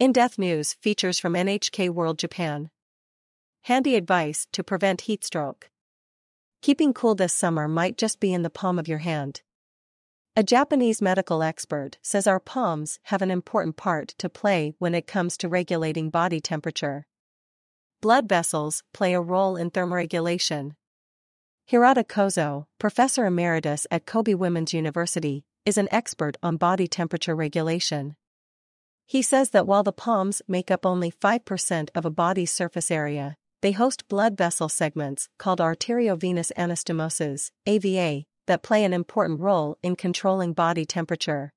In Depth News features from NHK World Japan. Handy advice to prevent heat stroke. Keeping cool this summer might just be in the palm of your hand. A Japanese medical expert says our palms have an important part to play when it comes to regulating body temperature. Blood vessels play a role in thermoregulation. Hirata Kozo, professor emeritus at Kobe Women's University, is an expert on body temperature regulation. He says that while the palms make up only 5% of a body's surface area, they host blood vessel segments called arteriovenous anastomoses, AVA, that play an important role in controlling body temperature.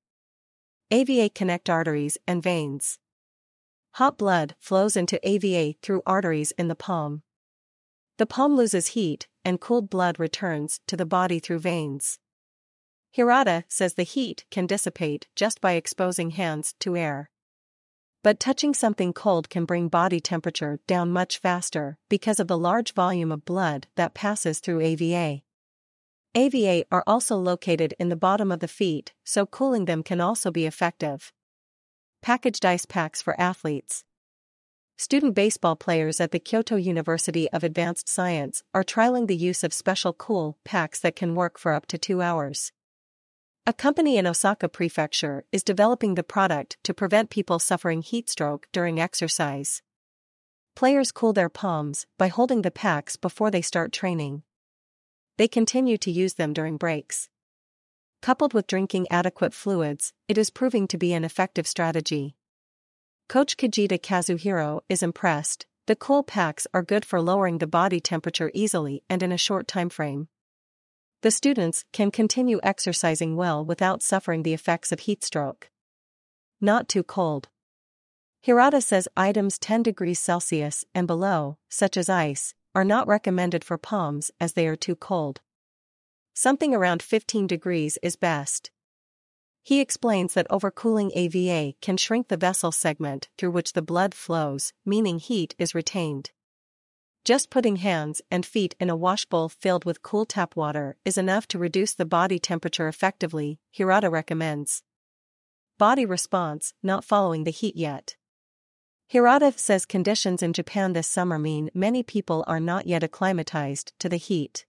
AVA connect arteries and veins. Hot blood flows into AVA through arteries in the palm. The palm loses heat, and cooled blood returns to the body through veins. Hirata says the heat can dissipate just by exposing hands to air. But touching something cold can bring body temperature down much faster because of the large volume of blood that passes through AVA. AVA are also located in the bottom of the feet, so cooling them can also be effective. Packaged ice packs for athletes. Student baseball players at the Kyoto University of Advanced Science are trialing the use of special cool packs that can work for up to two hours. A company in Osaka Prefecture is developing the product to prevent people suffering heat stroke during exercise. Players cool their palms by holding the packs before they start training. They continue to use them during breaks. Coupled with drinking adequate fluids, it is proving to be an effective strategy. Coach Kajita Kazuhiro is impressed. The cool packs are good for lowering the body temperature easily and in a short time frame the students can continue exercising well without suffering the effects of heat stroke. Not too cold. Hirata says items 10 degrees Celsius and below, such as ice, are not recommended for palms as they are too cold. Something around 15 degrees is best. He explains that overcooling AVA can shrink the vessel segment through which the blood flows, meaning heat is retained. Just putting hands and feet in a washbowl filled with cool tap water is enough to reduce the body temperature effectively, Hirata recommends. Body response not following the heat yet. Hirata says conditions in Japan this summer mean many people are not yet acclimatized to the heat.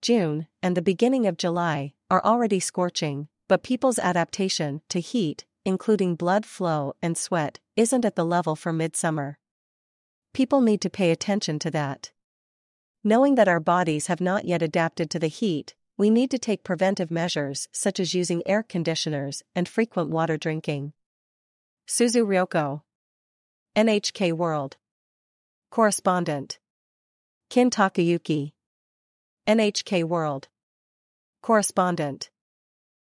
June and the beginning of July are already scorching, but people's adaptation to heat, including blood flow and sweat, isn't at the level for midsummer. People need to pay attention to that. Knowing that our bodies have not yet adapted to the heat, we need to take preventive measures such as using air conditioners and frequent water drinking. Suzu Ryoko. NHK World. Correspondent. Kin Takayuki. NHK World. Correspondent.